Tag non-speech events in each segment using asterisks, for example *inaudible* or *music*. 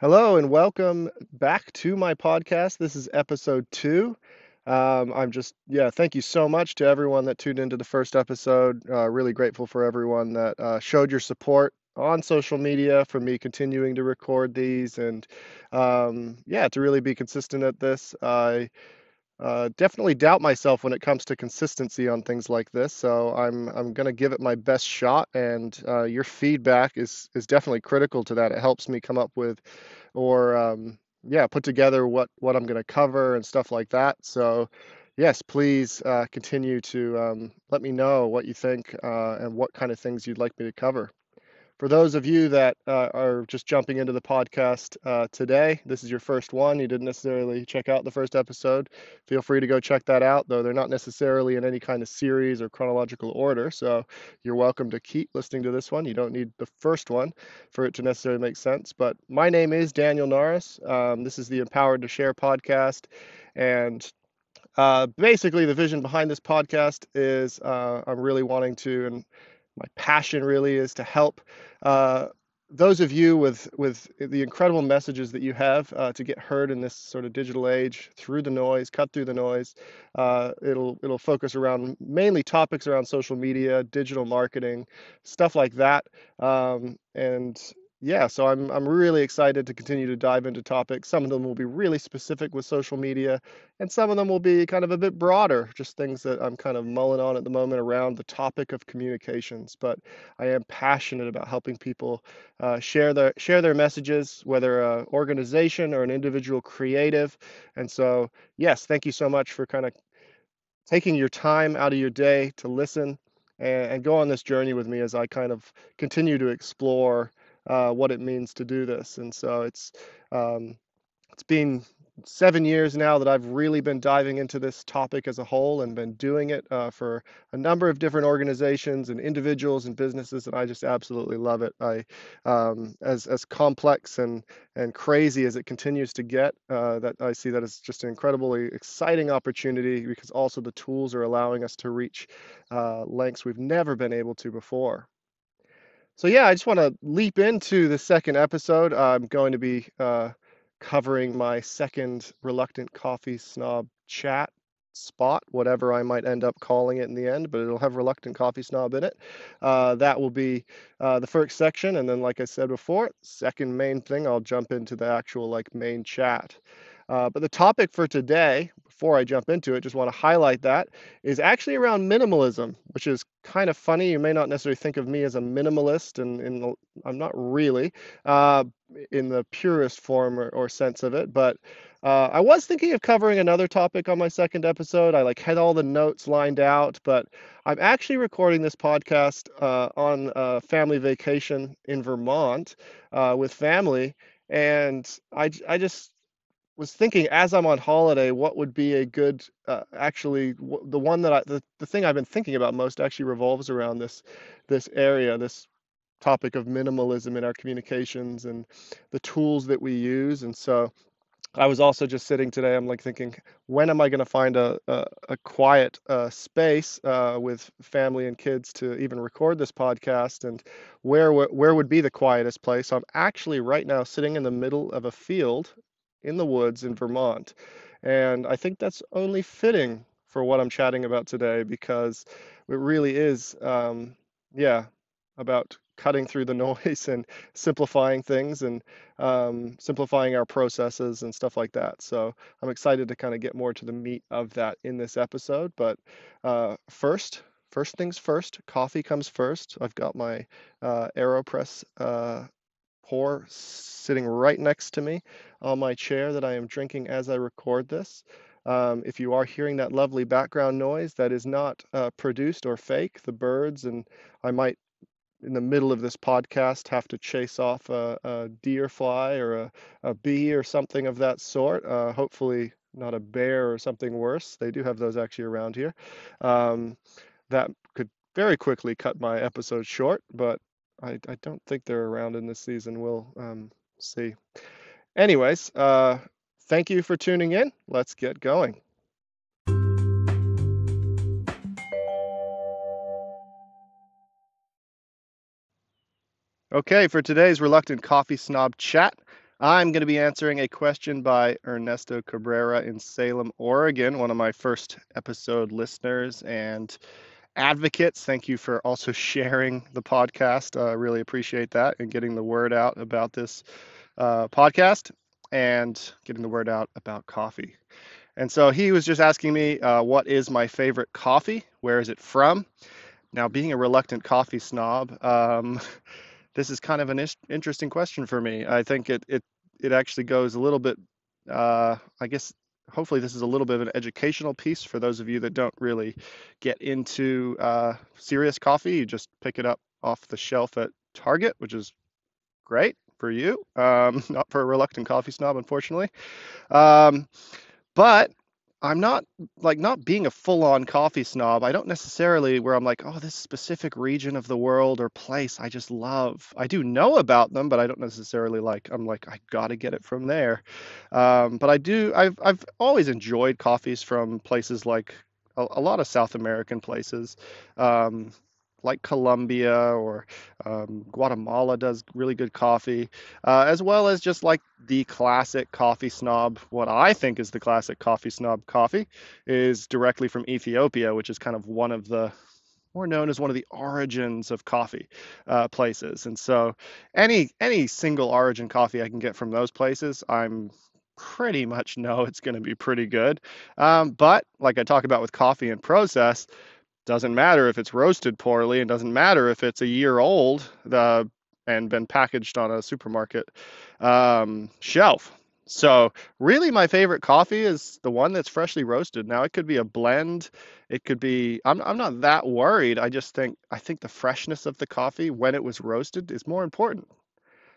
Hello and welcome back to my podcast. This is episode two. Um, I'm just, yeah, thank you so much to everyone that tuned into the first episode. Uh, really grateful for everyone that uh, showed your support on social media for me continuing to record these and, um, yeah, to really be consistent at this. I uh, definitely doubt myself when it comes to consistency on things like this. So I'm I'm gonna give it my best shot, and uh, your feedback is is definitely critical to that. It helps me come up with, or um, yeah, put together what what I'm gonna cover and stuff like that. So yes, please uh, continue to um, let me know what you think uh, and what kind of things you'd like me to cover. For those of you that uh, are just jumping into the podcast uh, today, this is your first one. You didn't necessarily check out the first episode. Feel free to go check that out, though they're not necessarily in any kind of series or chronological order. So you're welcome to keep listening to this one. You don't need the first one for it to necessarily make sense. But my name is Daniel Norris. Um, this is the Empowered to Share podcast. And uh, basically, the vision behind this podcast is uh, I'm really wanting to, and my passion really is to help uh, those of you with with the incredible messages that you have uh, to get heard in this sort of digital age through the noise, cut through the noise. Uh, it'll it'll focus around mainly topics around social media, digital marketing, stuff like that. Um, and yeah, so I'm I'm really excited to continue to dive into topics. Some of them will be really specific with social media, and some of them will be kind of a bit broader, just things that I'm kind of mulling on at the moment around the topic of communications. But I am passionate about helping people uh, share their share their messages, whether an organization or an individual creative. And so, yes, thank you so much for kind of taking your time out of your day to listen and, and go on this journey with me as I kind of continue to explore uh, what it means to do this. And so it's um, it's been seven years now that I've really been diving into this topic as a whole and been doing it uh, for a number of different organizations and individuals and businesses, and I just absolutely love it. I, um, as as complex and and crazy as it continues to get, uh, that I see that as just an incredibly exciting opportunity because also the tools are allowing us to reach uh, lengths we've never been able to before. So yeah, I just want to leap into the second episode. I'm going to be uh, covering my second reluctant coffee snob chat spot, whatever I might end up calling it in the end, but it'll have reluctant coffee snob in it. Uh, that will be uh, the first section, and then, like I said before, second main thing, I'll jump into the actual like main chat. Uh, but the topic for today before I jump into it, just want to highlight that is actually around minimalism, which is kind of funny. You may not necessarily think of me as a minimalist, and, and I'm not really uh, in the purest form or, or sense of it. But uh, I was thinking of covering another topic on my second episode. I like had all the notes lined out, but I'm actually recording this podcast uh, on a family vacation in Vermont uh, with family, and I I just was thinking as I'm on holiday, what would be a good, uh, actually, w- the one that I, the, the thing I've been thinking about most actually revolves around this, this area, this topic of minimalism in our communications and the tools that we use. And so I was also just sitting today, I'm like thinking, when am I going to find a, a, a quiet uh, space uh, with family and kids to even record this podcast and where, where would be the quietest place? So I'm actually right now sitting in the middle of a field in the woods in Vermont. And I think that's only fitting for what I'm chatting about today because it really is, um, yeah, about cutting through the *laughs* noise and simplifying things and um, simplifying our processes and stuff like that. So I'm excited to kind of get more to the meat of that in this episode. But uh, first, first things first, coffee comes first. I've got my uh, AeroPress uh, sitting right next to me on my chair that I am drinking as I record this. Um, if you are hearing that lovely background noise, that is not uh, produced or fake. The birds, and I might, in the middle of this podcast, have to chase off a, a deer fly or a, a, bee or something of that sort. Uh, hopefully, not a bear or something worse. They do have those actually around here. Um, that could very quickly cut my episode short, but I, I don't think they're around in this season. We'll um, see. Anyways, uh, thank you for tuning in. Let's get going. Okay, for today's Reluctant Coffee Snob chat, I'm going to be answering a question by Ernesto Cabrera in Salem, Oregon, one of my first episode listeners and advocates. Thank you for also *laughs* sharing the podcast. I uh, really appreciate that and getting the word out about this uh, podcast and getting the word out about coffee. And so he was just asking me, uh, what is my favorite coffee? Where is it from? Now, being a reluctant coffee snob, um, *laughs* this is kind of an interesting question for me. I think it it it actually goes a little bit. Uh, I guess hopefully this is a little bit of an educational piece for those of you that don't really get into uh, serious coffee. You just pick it up off the shelf at Target, which is great for you. Um, *laughs* not for a reluctant coffee snob, unfortunately. Um, but I'm not like not being a full-on coffee snob. I don't necessarily where I'm like, oh, this specific region of the world or place I just love. I do know about them, but I don't necessarily like. I'm like, I gotta get it from there. Um, but I do. I've I've always enjoyed coffees from places like a, a lot of South American places. Um, like Colombia or um, Guatemala does really good coffee, uh, as well as just like the classic coffee snob. What I think is the classic coffee snob coffee is directly from Ethiopia, which is kind of one of the more known as one of the origins of coffee uh, places. And so, any any single origin coffee I can get from those places, I'm pretty much know it's going to be pretty good. Um, but like I talk about with coffee and process, doesn't matter if it's roasted poorly, and doesn't matter if it's a year old and been packaged on a supermarket um, shelf. So, really, my favorite coffee is the one that's freshly roasted. Now, it could be a blend. It could be. I'm I'm not that worried. I just think I think the freshness of the coffee when it was roasted is more important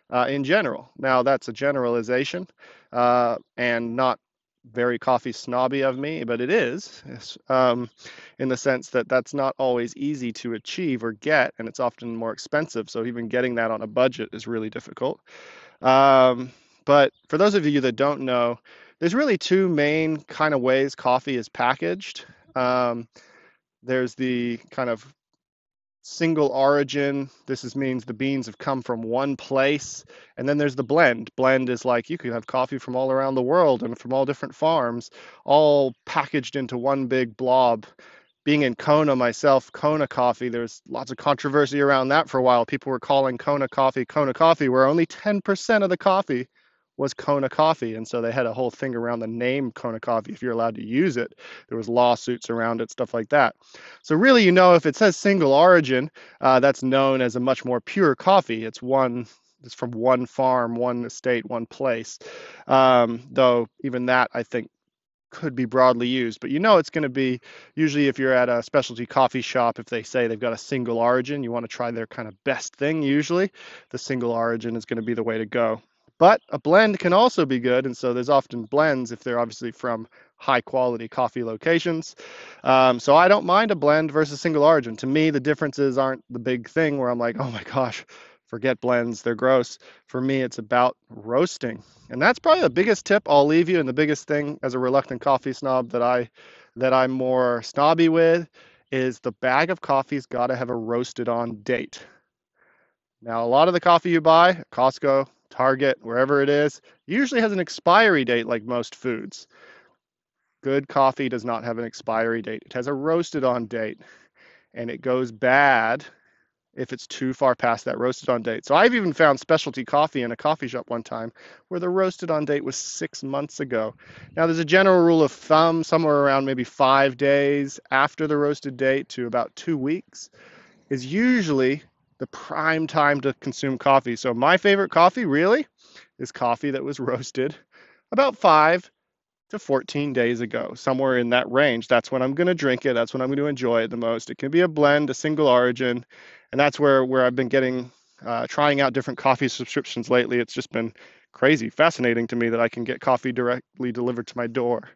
uh, in general. Now, that's a generalization uh, and not very coffee snobby of me, but it is, um, in the sense that that's not always easy to achieve or get, and it's often more expensive. So even getting that on a budget is really difficult. Um, but for those of you that don't know, there's really two main kind of ways coffee is packaged. Um, there's the kind of single origin. This is, means the beans have come from one place. And then there's the blend. Blend is like you could have coffee from all around the world and from all different farms, all packaged into one big blob. Being in Kona myself, Kona coffee, there's lots of controversy around that for a while. People were calling Kona coffee Kona coffee, where only 10% of the coffee was Kona Coffee, and so they had a whole thing around the name Kona Coffee if you're allowed to use it. There was lawsuits around it, stuff like that. So really, you know, if it says single origin, uh, that's known as a much more pure coffee. It's one. It's from one farm, one estate, one place. Um, though even that, I think, could be broadly used. But you know, it's going to be usually if you're at a specialty coffee shop, if they say they've got a single origin, you want to try their kind of best thing. Usually, the single origin is going to be the way to go. But a blend can also be good, and so there's often blends if they're obviously from high quality coffee locations. Um, so I don't mind a blend versus single origin. To me, the differences aren't the big thing where I'm like, oh my gosh, forget blends, they're gross. For me, it's about roasting, and that's probably the biggest tip I'll leave you, and the biggest thing as a reluctant coffee snob that I that I'm more snobby with is the bag of coffee's got to have a roasted on date. Now, a lot of the coffee you buy, Costco, Target, wherever it is, usually has an expiry date like most foods. Good coffee does not have an expiry date. It has a roasted on date and it goes bad if it's too far past that roasted on date. So I've even found specialty coffee in a coffee shop one time where the roasted on date was six months ago. Now there's a general rule of thumb, somewhere around maybe five days after the roasted date to about two weeks is usually the prime time to consume coffee. So my favorite coffee really is coffee that was *laughs* roasted about 5 to 14 days ago, somewhere in that range. That's when I'm going to drink it. That's when I'm going to enjoy it the most. It can be a blend, a single origin, and that's where where I've been getting uh, trying out different coffee subscriptions lately. It's just been crazy, fascinating to me that I can get coffee directly delivered to my door.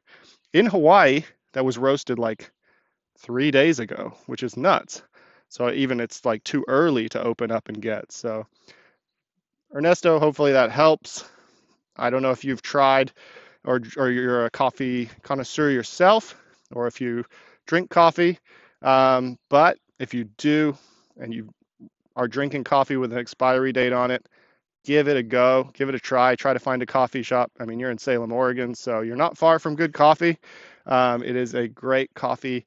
In Hawaii, that was roasted like three days ago, which is nuts. So even it's like too early to open up and get. So Ernesto, hopefully that helps. I don't know if you've tried or or you're a coffee connoisseur yourself or if you drink coffee. Um, but if you do and you are drinking coffee with an expiry date on it, give it a go, give it a try, try to find a coffee shop. I mean, you're in Salem, Oregon, so you're not far from good coffee. Um, it is a great coffee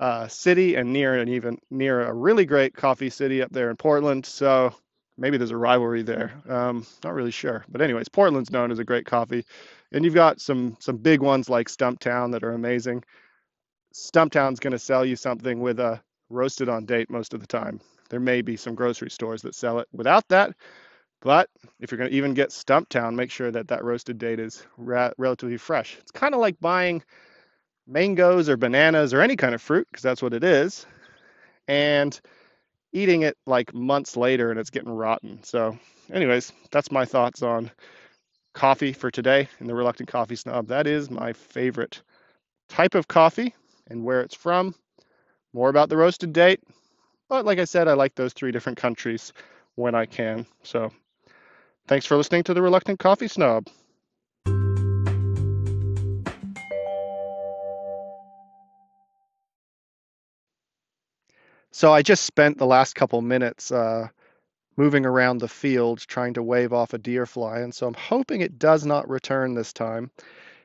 uh, city and near and even near a really great coffee city up there in Portland. So maybe there's a rivalry there. Um, not really sure, but anyways, Portland's known as a great coffee, and you've got some some big ones like Stumptown that are amazing. Stumptown's going to sell you something with a roasted on date most of the time. There may be some grocery stores that sell it without that, but if you're going to even get Stumptown, make sure that that roasted date is ra- relatively fresh. It's kind of like buying mangoes or bananas or any kind of fruit, because that's what it is, and eating it like months later and it's getting rotten. So, anyways, that's my thoughts on coffee for today in the Reluctant Coffee Snob. That is my favorite type of coffee and where it's from. More about the roasted date. But like I said, I like those three different countries when I can. So, thanks for listening to the Reluctant Coffee Snob. So I just spent the last couple minutes uh, moving around the field trying to wave off a deer fly, and so I'm hoping it does not return this time.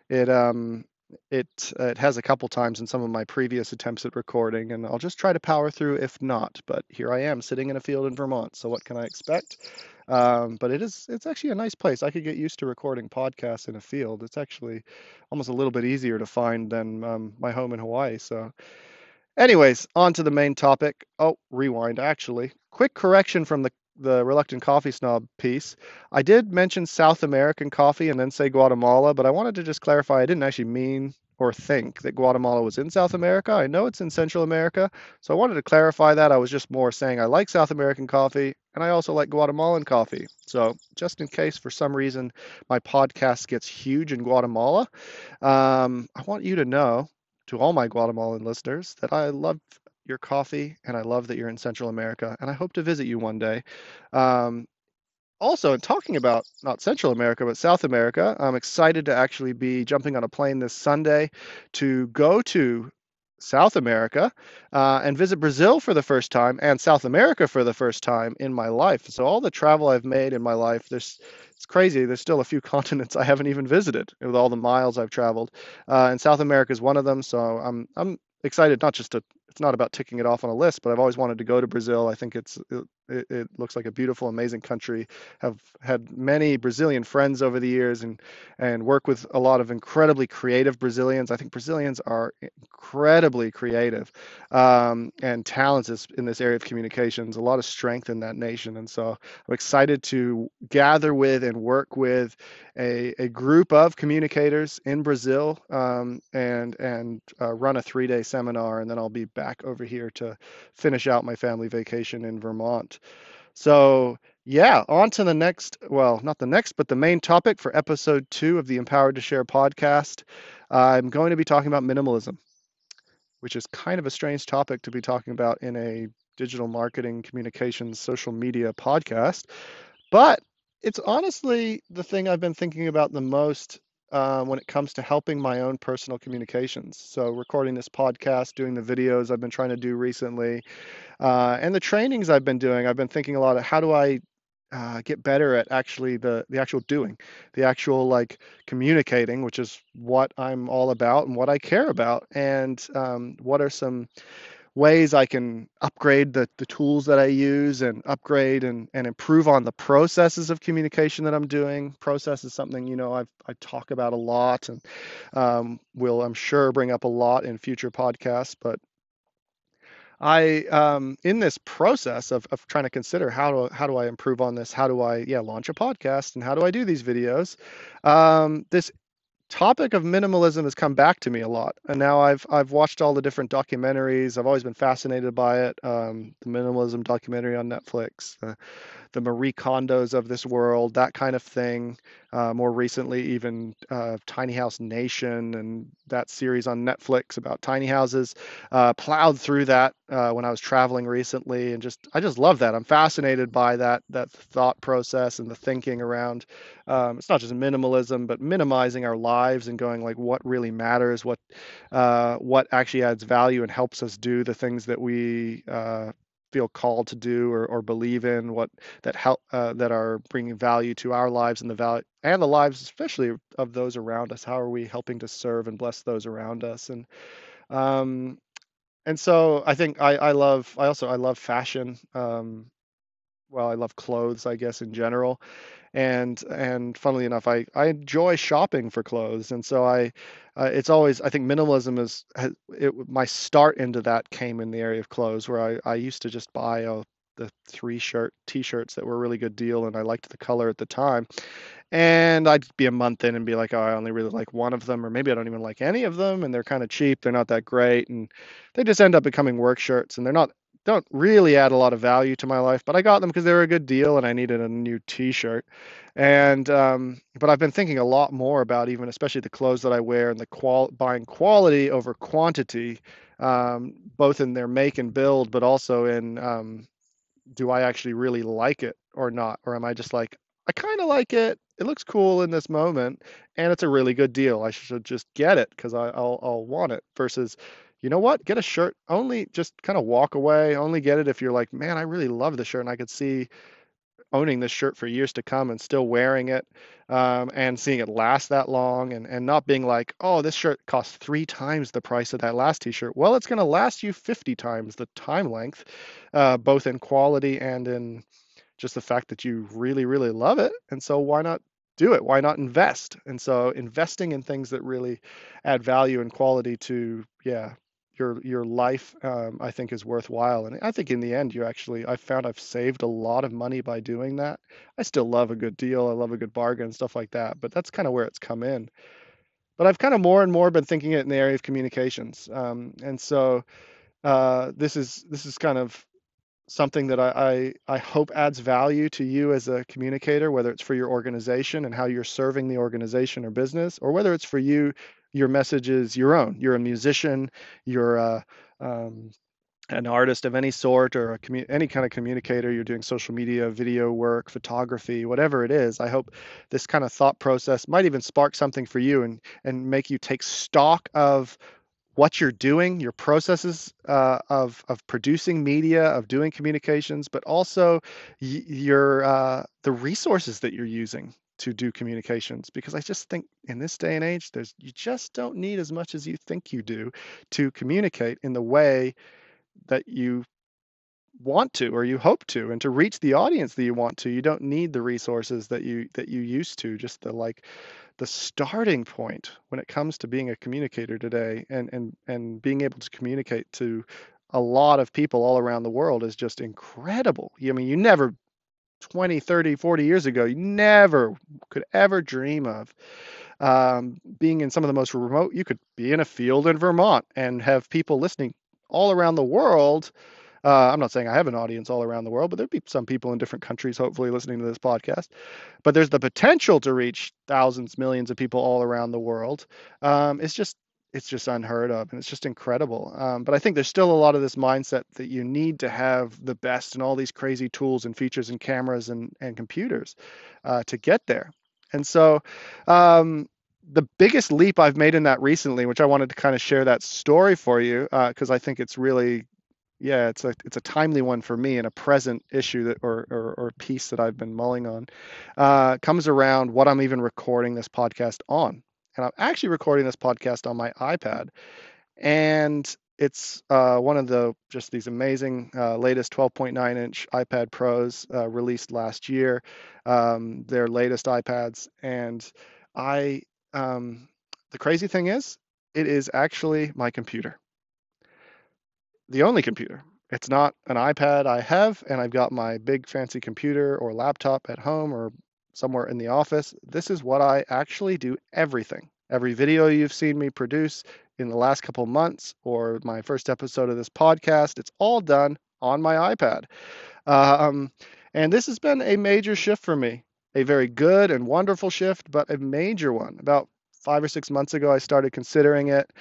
It um it uh, it has a couple times in some of my previous attempts at recording, and I'll just try to power through if not. But here I am sitting in a field in Vermont, so what can I expect? Um, but it is it's actually a nice place. I could get used to recording podcasts in a field. It's actually almost a little bit easier to find than um, my home in Hawaii. So Anyways, on to the main topic. Oh, rewind, actually. Quick correction from the, the Reluctant Coffee Snob piece. I did mention South American coffee and then say Guatemala, but I wanted to just clarify I didn't actually mean or think that Guatemala was in South America. I know it's in Central America, so I wanted to clarify that. I was just more saying I like South American coffee and I also like Guatemalan coffee. So, just in case for some reason my podcast gets huge in Guatemala, um, I want you to know to all my Guatemalan listeners that I love your coffee and I love that you're in Central America and I hope to visit you one day. Um, also, in talking about not Central America, but South America, I'm excited to actually be jumping on a plane this Sunday to go to South America uh, and visit Brazil for the first time and South America for the first time in my life. So all the travel I've made in my life, there's it's crazy. There's still a few *laughs* continents I haven't even visited with all the miles I've traveled, uh, and South America is one of them. So I'm I'm excited not just to it's not about ticking it off on a list, but I've always wanted to go to Brazil. I think it's it, it, looks like a beautiful, amazing country. Have had many Brazilian friends over the years, and and work with a lot of incredibly creative Brazilians. I think Brazilians are incredibly creative um, and talented in this area of communications. A lot of strength in that nation, and so I'm excited to gather with and work with a, a group of communicators in Brazil um, and and uh, run a three-day seminar, and then I'll be back over here to finish out my family vacation in Vermont. So, yeah, on to the next, well, not the next, but the main topic for episode two of the Empowered to Share podcast. I'm going to be talking about minimalism, which is kind of a strange topic to be talking about in a digital marketing, communications, social media podcast. But it's honestly the thing I've been thinking about the most um, when it comes to helping my own personal communications. So, recording this podcast, doing the videos I've been trying to do recently, uh, and the trainings I've been doing, I've been thinking a lot of how do I uh, get better at actually the the actual doing, the actual like communicating, which is what I'm all about and what I care about, and um, what are some ways I can upgrade the, the tools that I use and upgrade and, and improve on the processes of communication that I'm doing. Process is something, you know, I've, I talk about a lot and um, will, I'm sure, bring up a lot in future podcasts. But I, um, in this process of, of trying to consider how do, how do I improve on this? How do I, yeah, launch a podcast and how do I do these videos? Um, this topic of minimalism has come back to me a lot, and now I've I've watched all the different documentaries. I've always been fascinated by it. Um, the minimalism documentary on Netflix, the Marie Kondos of this world, that kind of thing. Uh, more recently, even uh, Tiny House Nation and that series on Netflix about tiny houses. Uh, plowed through that uh, when I was traveling recently, and just I just love that. I'm fascinated by that that thought process and the thinking around. Um, it's not just minimalism, but minimizing our lives and going like what really matters, what uh, what actually adds value and helps us do the things that we uh, feel called to do or, or believe in, what that help uh, that are bringing value to our lives and the value and the lives, especially of those around us. How are we helping to serve and bless those around us? And um, and so I think I, I love I also I love fashion. Um, well, I love clothes, I guess in general, and and funnily enough, I I enjoy shopping for clothes, and so I uh, it's always I think minimalism is has, it, my start into that came in the area of clothes where I I used to just buy a, uh, the three shirt t-shirts that were a really good deal and I liked the color at the time and I'd be a month in and be like, oh, I only really like one of them, or maybe I don't even like any of them, and they're kind of cheap. They're not that great, and they just end up becoming work shirts, and they're not don't really add a lot of value to my life. But I got them because they were a good deal, and I needed a new T-shirt. And um, but I've been thinking a lot more about even, especially the clothes that I wear, and the qual buying quality over quantity, um, both in their make and build, but also in um, do I actually really like it or not, or am I just like I kind of like it it looks cool in this moment and it's a really good deal. I should just get it because I'll I'll want it versus you know what? Get a shirt. Only just kind of walk away. Only get it if you're like, man, I really love the shirt and I could see owning this shirt for years to come and still wearing it um, and seeing it last that long and, and not being like, oh, this shirt costs three times the price of that last t-shirt. Well, it's going to last you 50 times the time length, uh, both in quality and in just the fact that you really, really love it. And so why not do it? Why not invest? And so investing in things that really add value and quality to, yeah, your your life, um, I think is worthwhile. And I think in the end, you actually, I found I've saved a lot of money by doing that. I still love a good deal. I love a good bargain stuff like that. But that's kind of where it's come in. But I've kind of more and more been thinking it in the area of communications. Um, and so uh, this is this is kind of something that I, I, I hope adds value to you as a communicator, whether it's for your organization and how you're serving the organization or business, or whether it's for you, your message is your own. You're a musician, you're a, um, an artist of any sort, or commu- any kind of communicator. You're doing social media, video work, photography, whatever it is. I hope this kind of thought process might even spark something for you and and make you take stock of what you're doing, your processes uh, of of producing media, of doing communications, but also y- your uh, the resources that you're using to do communications. Because I just think in this day and age, there's you just don't need as much as you think you do to communicate in the way that you want to or you hope to and to reach the audience that you want to you don't need the resources that you that you used to just the like the starting point when it comes to being a communicator today and and and being able to communicate to a lot of people all around the world is just incredible. I mean, you never 20, 30, 40 years ago, you never could ever dream of um, being in some of the most remote. You could be in a field in Vermont and have people listening all around the world uh, I'm not saying I have an audience all around the world, but there'd be some people in different countries hopefully listening to this podcast. But there's the potential to reach thousands, millions of people all around the world. Um, it's just it's just unheard of and it's just incredible. Um, but I think there's still a lot of this mindset that you need to have the best and all these crazy tools and features and cameras and, and computers uh, to get there. And so um, the biggest leap I've made in that recently, which I wanted to kind of share that story for you because uh, I think it's really yeah, it's a it's a timely one for me and a present issue that or or, or piece that I've been mulling on uh, comes around what I'm even recording this podcast on, and I'm actually recording this podcast on my iPad, and it's uh, one of the just these amazing uh, latest 12.9 inch iPad Pros uh, released last year, um, their latest iPads, and I um, the crazy thing is it is actually my computer. The only computer. It's not an iPad I have, and I've got my big fancy computer or laptop at home or somewhere in the office. This is what I actually do everything. Every video you've seen me produce in the last couple months or my first episode of this podcast, it's all done on my iPad. Um, and this has been a major shift for me, a very good and wonderful shift, but a major one. About five or six months ago, I started considering it,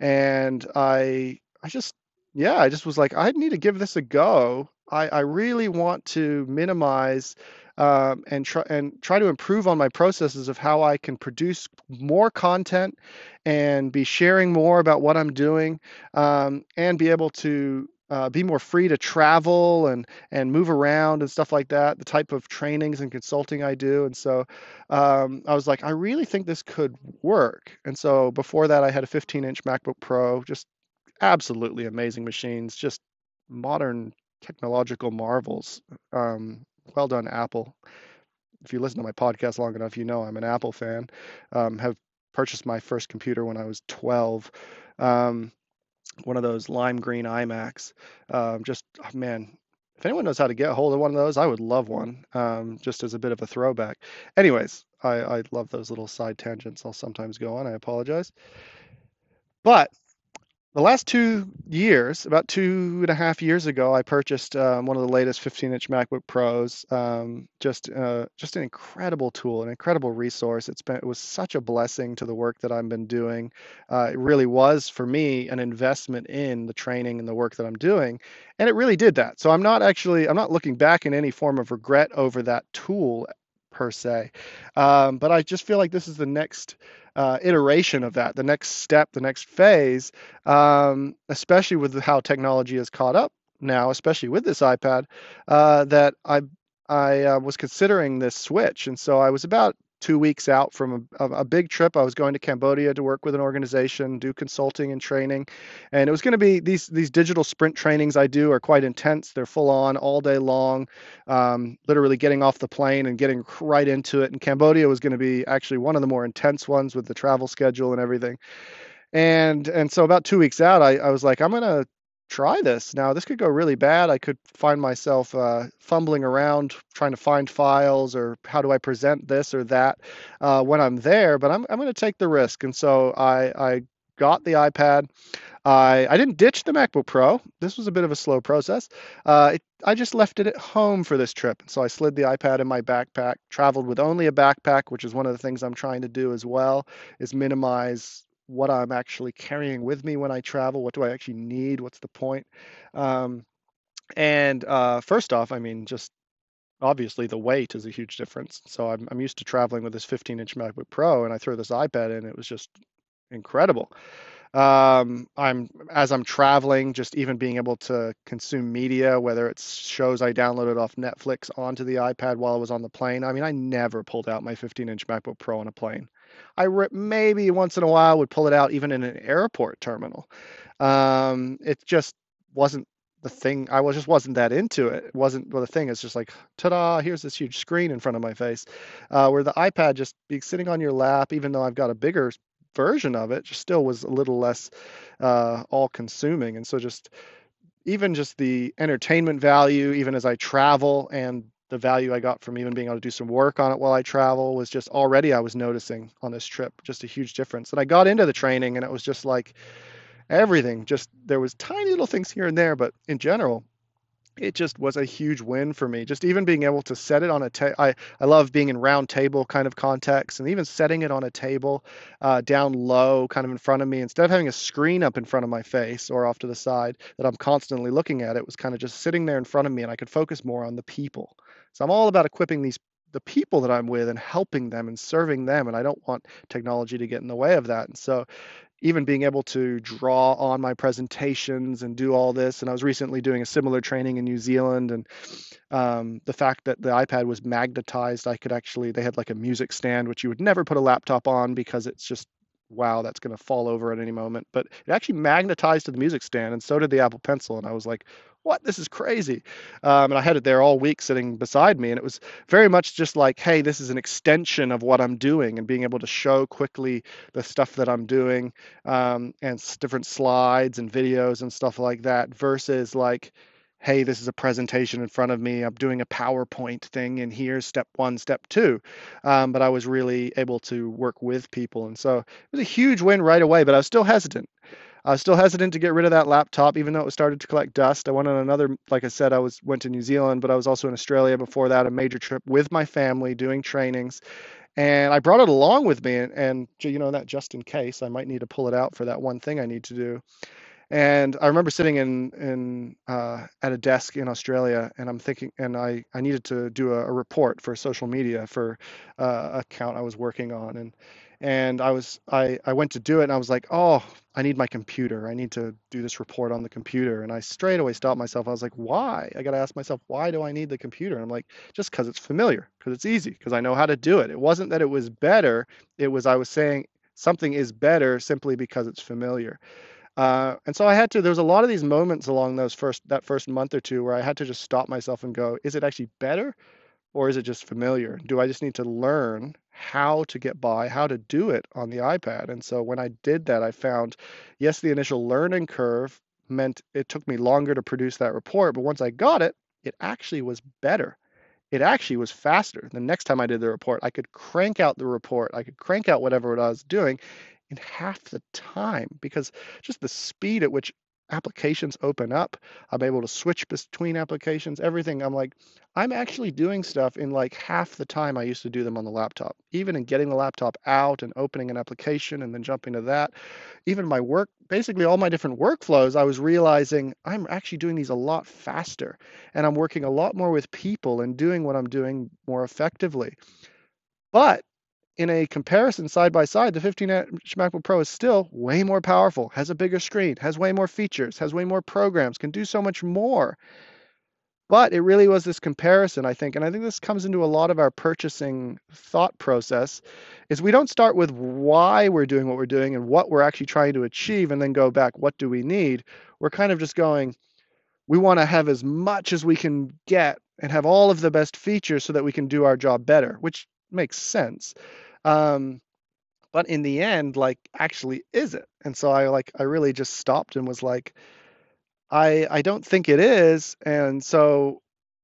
and I I just yeah, I just was like, I need to give this a go. I, I really want to minimize um, and try and try to improve on my processes of how I can produce more content and be sharing more about what I'm doing um, and be able to uh, be more free to travel and and move around and stuff like that. The type of trainings and consulting I do, and so um, I was like, I really think this could work. And so before that, I had a 15-inch MacBook Pro, just absolutely amazing machines, just modern technological marvels. Um, well done, Apple. If you listen to my podcast long enough, you know I'm an Apple fan. Um, have purchased my first computer when I was 12. Um, one of those lime green iMacs. Um, just oh, man, if anyone knows how to get a hold of one of those, I would love one. Um, just as a bit of a throwback. Anyways, I, I love those little side tangents. I'll sometimes go on. I apologize. But the last two years, about two and a half years ago, I purchased um, one of the latest 15-inch MacBook Pros. Um, just, uh, just an incredible tool, an incredible resource. It's been, it was such a blessing to the work that I've been doing. Uh, it really was for me an investment in the training and the work that I'm doing, and it really did that. So I'm not actually, I'm not looking back in any form of regret over that tool per se, um, but I just feel like this is the next uh, iteration of that, the next step, the next phase, um, especially with how technology has caught up now, especially with this iPad, uh, that I I uh, was considering this switch, and so I was about two weeks out from a, a, big trip. I was going to Cambodia to work with an organization, do consulting and training, and it was going to be these these digital sprint trainings I do are quite intense. They're full on all day long, um, literally getting off the plane and getting right into it. And Cambodia was going to be actually one of the more intense ones with the travel schedule and everything. And and so about two weeks out, I, I was like, I'm gonna try this. Now, this could go really bad. I could find myself uh, fumbling around trying to find files or how do I present this or that uh, when I'm there, but I'm, I'm going to take the risk. And so I, I got the iPad. I, I didn't ditch the MacBook Pro. This was a bit of a slow process. Uh, it, I just left it at home for this trip. So I slid the iPad in my backpack, traveled with only a backpack, which is one of the things I'm trying to do as well, is minimize what I'm actually carrying with me when I travel. What do I actually need? What's the point? Um, and uh, first off, I mean, just obviously the weight is a huge difference. So I'm, I'm used to traveling with this 15 inch MacBook Pro, and I threw this iPad in. It was just incredible. Um, I'm as I'm traveling, just even being able to consume media, whether it's shows I downloaded off Netflix onto the iPad while I was on the plane. I mean, I never pulled out my 15 inch MacBook Pro on a plane. I re- maybe once in a while would pull it out even in an airport terminal. Um, it just wasn't the thing. I was just wasn't that into it. It wasn't well. The thing It's just like, ta-da! Here's this huge screen in front of my face. Uh, where the iPad just be sitting on your lap, even though I've got a bigger version of it, just still was a little less uh, all-consuming. And so just even just the entertainment value, even as I travel, and the value I got from even being able to do some work on it while I travel was just already I was noticing on this trip just a huge difference. And I got into the training and it was just like everything just there was tiny little things here and there, but in general, it just was a huge win for me. Just even being able to set it on a table. I, I love being in round table kind of context and even setting it on a table uh, down low, kind of in front of me, instead of having a screen up in front of my face or off to the side that I'm constantly looking at, it was kind of just sitting there in front of me and I could focus more on the people. So I'm all about equipping these the people that I'm with and helping them and serving them. And I don't want technology to get in the way of that. And so even being able to draw on my presentations and do all this. And I was recently doing a similar training in New Zealand, and um, the fact that the iPad was magnetized, I could actually, they had like a music stand, which you would never put a laptop on because it's just wow, that's going to fall over at any moment. But it actually magnetized to the music stand, and so did the Apple Pencil. And I was like, what? This is crazy. Um, and I had it there all week sitting beside me. And it was very much just like, hey, this is an extension of what I'm doing and being able to show quickly the stuff that I'm doing um, and different slides and videos and stuff like that versus like, hey, this is a presentation in front of me. I'm doing a PowerPoint thing, and here's step one, step two. Um, but I was really able to work with people. And so it was a huge win right away, but I was still hesitant. I was still hesitant to get rid of that laptop, even though it started to collect dust. I went on another, like I said, I was went to New Zealand, but I was also in Australia before that, a major trip with my family doing trainings. And I brought it along with me, and, and you know that just in case I might need to pull it out for that one thing I need to do. And I remember sitting in in uh, at a desk in Australia, and I'm thinking, and I I needed to do a, a report for social media for uh, account I was working on, and and I was I I went to do it and I was like, "Oh, I need my computer. I need to do this report on the computer." And I straight away stopped myself. I was like, "Why?" I got to ask myself, "Why do I need the computer?" And I'm like, "Just cuz it's familiar, cuz it's easy, cuz I know how to do it." It wasn't that it was better, it was I was saying something is better simply because it's familiar. Uh, and so I had to, there was a lot of these moments along those first, that first month or two where I had to just stop myself and go, is it actually better or is it just familiar? Do I just need to learn how to get by, how to do it on the iPad? And so when I did that, I found, yes, the initial learning curve meant it took me longer to produce that report, but once I got it, it actually was better. It actually was faster. The next time I did the report, I could crank out the report. I could crank out whatever I was doing in half the time because just the speed at which applications open up. I'm able to switch between applications, everything. I'm like, I'm actually doing stuff in like half the time I used to do them on the laptop. Even in getting the laptop out and opening an application and then jumping to that, even my work, basically all my different workflows, I was realizing I'm actually doing these a lot faster and I'm working a lot more with people and doing what I'm doing more effectively. But in a comparison side by side, the 15-inch MacBook Pro is still way more powerful, has a bigger screen, has way more features, has way more programs, can do so much more. But it really was this comparison, I think, and I think this comes into a lot of our purchasing thought process, is we don't start with why we're doing what we're doing and what we're actually trying to achieve and then go back, what do we need? We're kind of just going, we want to have as much as we can get and have all of the best features so that we can do our job better, which makes sense. Um, but in the end, like, actually, is it? And so I like, I really just stopped and was like, I I don't think it is. And so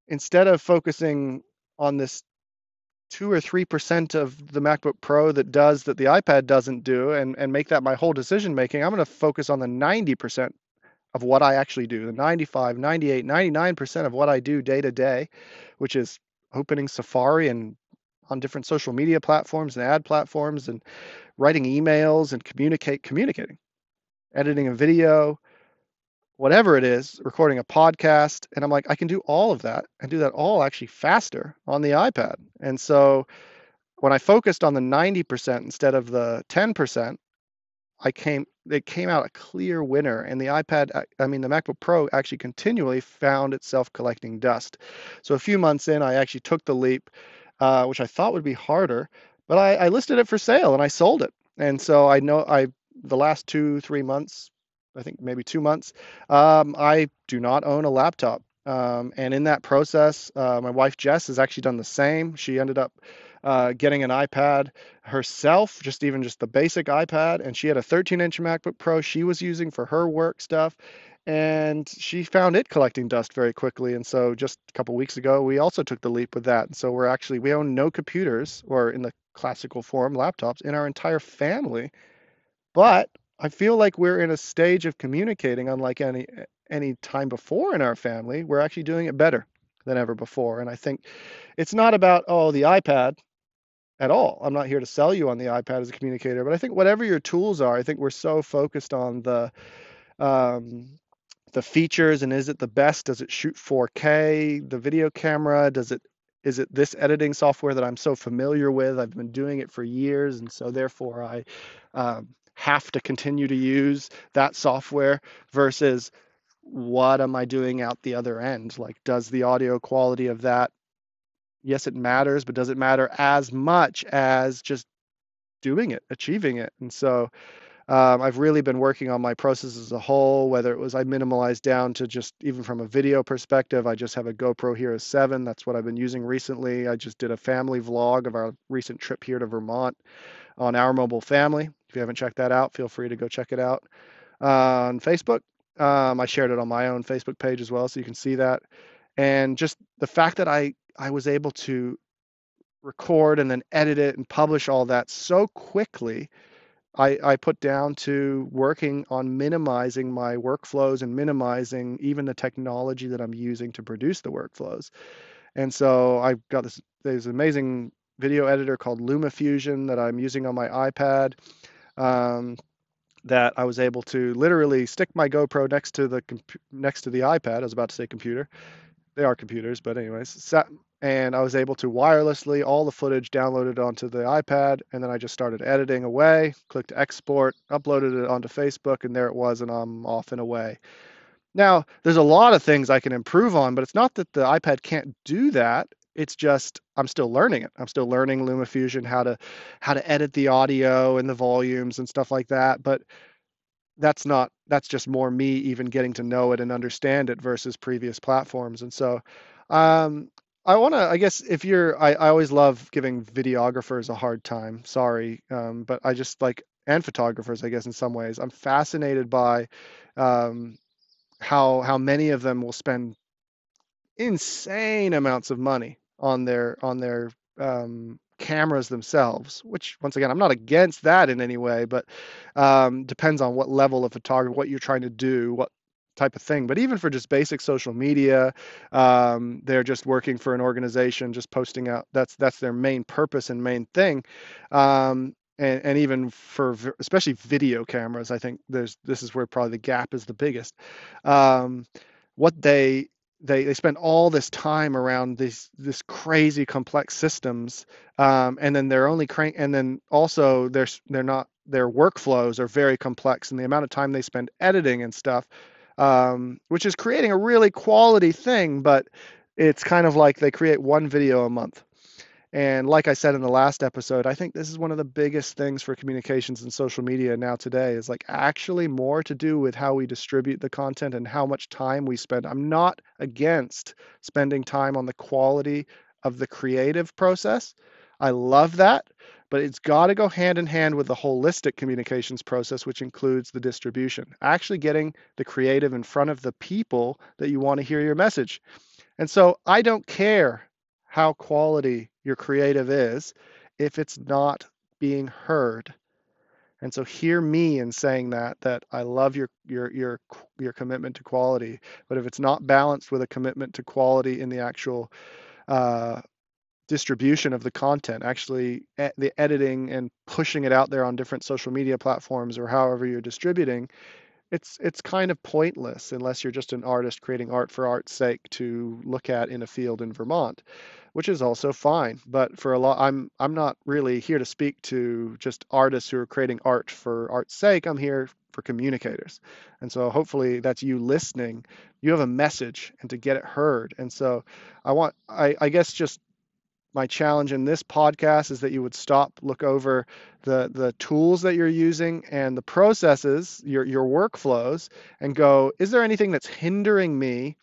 instead of focusing on this two or three percent of the MacBook Pro that does that the iPad doesn't do, and and make that my whole decision making, I'm going to focus on the 90 percent of what I actually do, the 95, 98, 99% of what I do day to day, which is opening Safari and on different social media platforms and ad platforms and writing emails and communicate communicating editing a video whatever it is recording a podcast. And i'm like i can do all of that and do that all actually faster on the ipad. And so when i focused on the 90% instead of the 10% i came it came out a clear winner. And the ipad i mean the macbook pro actually continually found itself collecting dust. So a few months in i actually took the leap uh, which I thought would be harder. But I, I listed it for sale and I sold it. And so I know I the last two three months, I think maybe two months, um, I do not own a laptop. Um, and in that process, uh, my wife Jess has actually done the same. She ended up uh, getting an iPad herself, just even just the basic iPad, and she had a 13-inch MacBook Pro she was using for her work stuff, and she found it collecting dust very quickly. And so just a couple weeks ago, we also took the leap with that. And so we're actually we own no computers or in the classical form laptops in our entire family, but I feel like we're in a stage of communicating unlike any any time before in our family. We're actually doing it better than ever before. And I think it's not about oh the iPad at all. I'm not here to sell you on the iPad as a communicator, but I think whatever your tools are, I think we're so focused on the um, the features and is it the best? Does it shoot 4K? The video camera, does it is it this editing software that I'm so familiar with? I've been doing it for years, and so therefore I um, have to continue to use that software versus what am I doing out the other end? Like, does the audio quality of that, yes, it matters, but does it matter as much as just doing it, achieving it? And so um, I've really been working on my process as a whole, whether it was I minimalized down to just even from a video perspective, I just have a GoPro Hero 7. That's what I've been using recently. I just did a family vlog of our recent trip here to Vermont on Our Mobile Family. If you haven't checked that out, feel free to go check it out uh, on Facebook. Um, I shared it on my own Facebook page as well, so you can see that. And just the fact that I I was able to record and then edit it and publish all that so quickly I, I put down to working on minimizing my workflows and minimizing even the technology that I'm using to produce the workflows. And so I've got this this amazing video editor called LumaFusion that I'm using on my iPad. Um, that I was able to literally stick my GoPro next to the next to the iPad. I was about to say computer. They are computers, but anyways, sat and I was able to wirelessly all the footage downloaded onto the iPad, and then I just started editing away, clicked export, uploaded it onto Facebook, and there it was, and I'm off and away. Now, there's a lot of things I can improve on, but it's not that the iPad can't do that. It's just I'm still learning it. I'm still learning LumaFusion how to how to edit the audio and the volumes and stuff like that. But that's not that's just more me even getting to know it and understand it versus previous platforms. And so um, I want to, I guess, if you're, I, I always love giving videographers a hard time. Sorry, um, but I just like, and photographers, I guess, in some ways, I'm fascinated by um, how how many of them will spend insane amounts of money on their on their um, cameras themselves. Which, once again, I'm not against that in any way, but um, depends on what level of photography, what you're trying to do, what type of thing. But even for just basic social media, um, they're just working for an organization, just posting out. That's that's their main purpose and main thing. Um, and, and even for especially video cameras, I think there's this is where probably the gap is the biggest. Um, what they they they spend all this time around these this crazy complex systems, um, and then they're only crank, and then also they're they're not their workflows are very complex, and the amount of time they spend editing and stuff um, which is creating a really quality thing, but it's kind of like they create one video a month. And like I said in the last episode, I think this is one of the biggest things for communications and social media now today is like actually more to do with how we distribute the content and how much time we spend. I'm not against spending time on the quality of the creative process. I love that but it's got to go hand in hand with the holistic communications process, which includes the distribution, actually getting the creative in front of the people that you want to hear your message. And so I don't care how quality your creative is if it's not being heard. And so hear me in saying that that I love your your your your commitment to quality, but if it's not balanced with a commitment to quality in the actual uh, distribution of the content, actually the editing and pushing it out there on different social media platforms or however you're distributing, it's it's kind of pointless unless you're just an artist creating art for art's sake to look at in a field in Vermont, which is also fine. But for a lot, I'm I'm not really here to speak to just artists who are creating art for art's sake. I'm here for communicators, and so hopefully that's you listening. You have a message, and to get it heard. And so I want I, I guess just my challenge in this podcast is that you would stop, look over the the tools that you're using and the processes, your your workflows, and go, is there anything that's hindering me?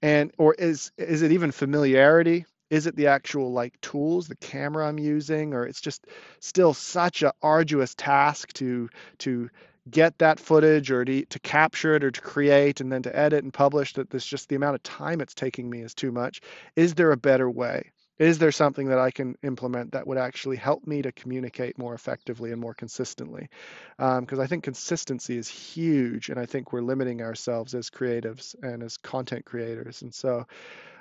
And or is is it even familiarity? Is it the actual like tools, the camera I'm using, or it's just still such a arduous task to to get that footage or to, to capture it or to create and then to edit and publish that there's just the amount of time it's taking me is too much. Is there a better way? Is there something that I can implement that would actually help me to communicate more effectively and more consistently? Because um, I think consistency is huge, and I think we're limiting ourselves as creatives and as content creators. And so,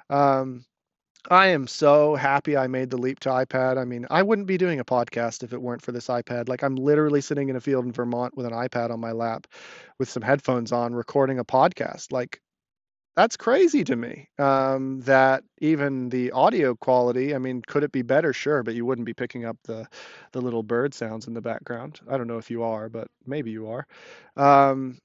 um, I am so happy I made the leap to iPad. I mean, I wouldn't be doing a podcast if it weren't for this iPad. Like, I'm literally sitting in a field in Vermont with an iPad on my lap with some headphones on recording a podcast. Like, that's crazy to me um, that even the audio quality i mean could it be better? Sure but you wouldn't be picking up the the little bird sounds in the background. I don't know if you are but maybe you are. Um,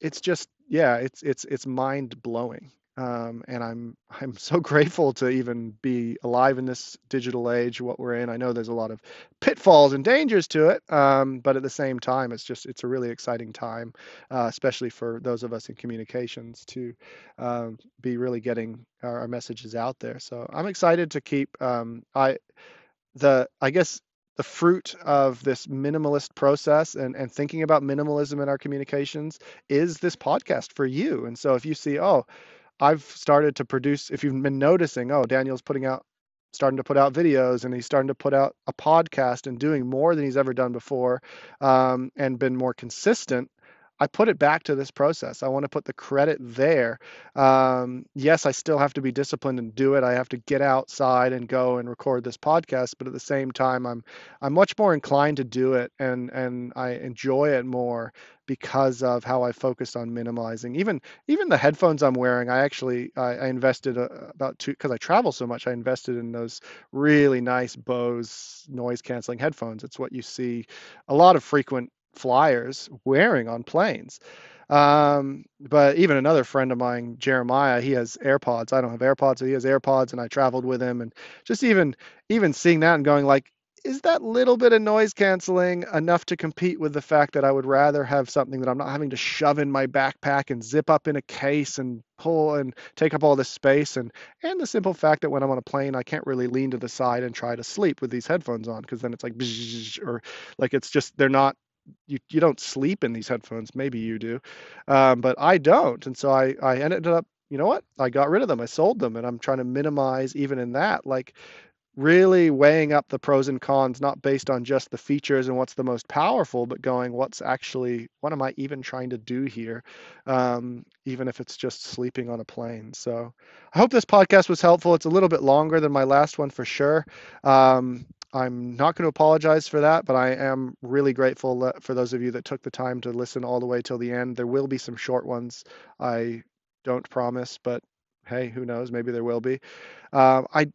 it's just yeah it's it's it's mind blowing um, and I'm *laughs* I'm so grateful to even be alive in this digital age. What we're in, I know there's a lot of pitfalls and dangers to it, um, but at the same time, it's just it's a really exciting time, uh, especially for those of us in communications to um, be really getting our, our, messages out there. So I'm excited to keep um, I the I guess the fruit of this minimalist process and, and thinking about minimalism in our communications is this podcast for you. And so if you see, oh, I've started to produce, if you've been noticing, oh, Daniel's putting out, starting to put out videos and he's starting to put out a podcast and doing more than he's ever done before um, and been more consistent. I put it back to this process. I want to put the credit there. Um, yes, I still have to be disciplined and do it. I have to get outside and go and record this podcast, but at the same time, I'm I'm much more inclined to do it, and and I enjoy it more because of how I focused on minimizing. Even even the headphones I'm wearing, I actually I, I invested uh, about two because I travel so much. I invested in those really nice Bose noise canceling headphones. It's what you see a lot of frequent flyers wearing on planes. Um, but even another friend of mine, Jeremiah, he has AirPods. I don't have AirPods, so he has AirPods, and I traveled with him, and just even even seeing that and going like, is that little bit of noise canceling enough to compete with the fact that I would rather have something that I'm not having to shove in my backpack and zip up in a case and pull and take up all this space and and the simple fact that when I'm on a plane I can't really lean to the side and try to sleep with these headphones on because then it's like or like it's just they're not you, you don't sleep in these headphones. Maybe you do, um, but I don't. And so I, I ended up, you know what? I got rid of them. I sold them, and I'm trying to minimize even in that, like really weighing up the pros and cons, not based on just the features and what's the most powerful, but going what's actually what am I even trying to do here, um, even if it's just sleeping on a plane. So I hope this podcast was helpful. It's a little bit longer than my last one for sure. Um, I'm not going to apologize for that, but I am really grateful for those of you that took the time to listen all the way till the end. There will be some short ones. I don't promise, but hey, who knows? Maybe there will be. Uh, I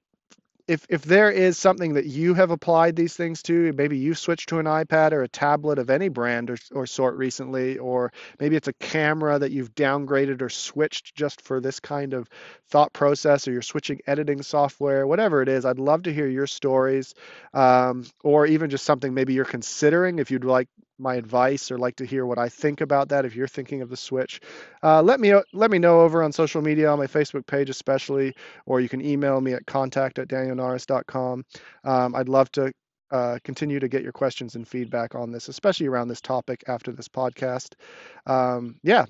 if if there is something that you have applied these things to, maybe you switched to an iPad or a tablet of any brand or, or sort recently, or maybe it's a camera that you've downgraded or switched just for this kind of thought process, or you're switching editing software, whatever it is. I'd love to hear your stories, um, or even just something maybe you're considering if you'd like my advice or like to hear what I think about that, if you're thinking of the switch, uh, let me let me know over on social media on my Facebook page especially, or you can email me at contact at danielnorris.com. Um, I'd love to uh, continue to get your questions and feedback on this, especially around this topic after this podcast. Um, yeah,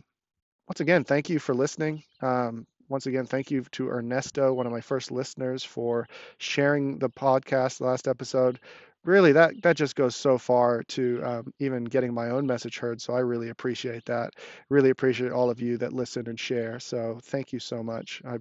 once again, thank you for listening. Um, once again, thank you to Ernesto, one of my first listeners, for sharing the podcast last episode really that that just goes so far to um, even getting my own message heard so i really appreciate that. Really appreciate all of you that listen and share so thank you so much. I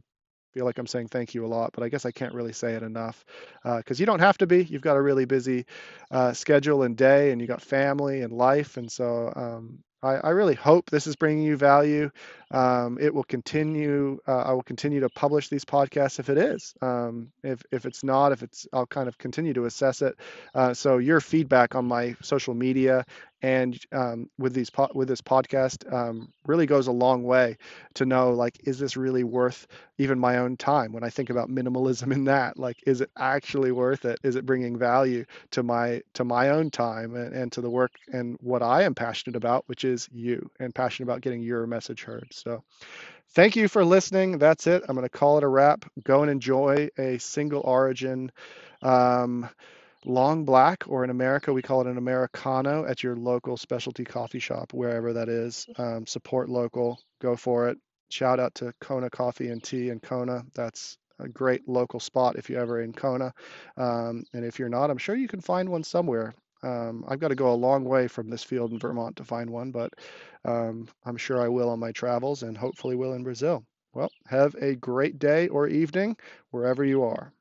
feel like i'm saying thank you a lot but i guess i can't really say it enough because uh, you don't have to be. You've got a really busy uh, schedule and day and you got family and life and so um, I, I, really hope this is bringing you value. Um, it will continue. Uh, I will continue to publish these podcasts if it is. Um, if if it's not, if it's, I'll kind of continue to assess it. Uh, so your feedback on my social media and um, with these po- with this podcast um, really goes a long way to know like is this really worth even my own time when i think about minimalism in that? Like is it actually worth it? Is it bringing value to my to my own time and, and to the work and what i am passionate about which is you and passionate about getting your message heard. So thank you for listening. That's it. I'm going to call it a wrap. Go and enjoy a single origin um, long black, or in America, we call it an Americano at your local specialty coffee shop, wherever that is. Um, support local, go for it. Shout out to Kona Coffee and Tea in Kona. That's a great local spot if you're ever in Kona. Um, and if you're not, I'm sure you can find one somewhere. Um, I've got to go a long way from this field in Vermont to find one, but um, I'm sure I will on my travels and hopefully will in Brazil. Well, have a great day or evening wherever you are.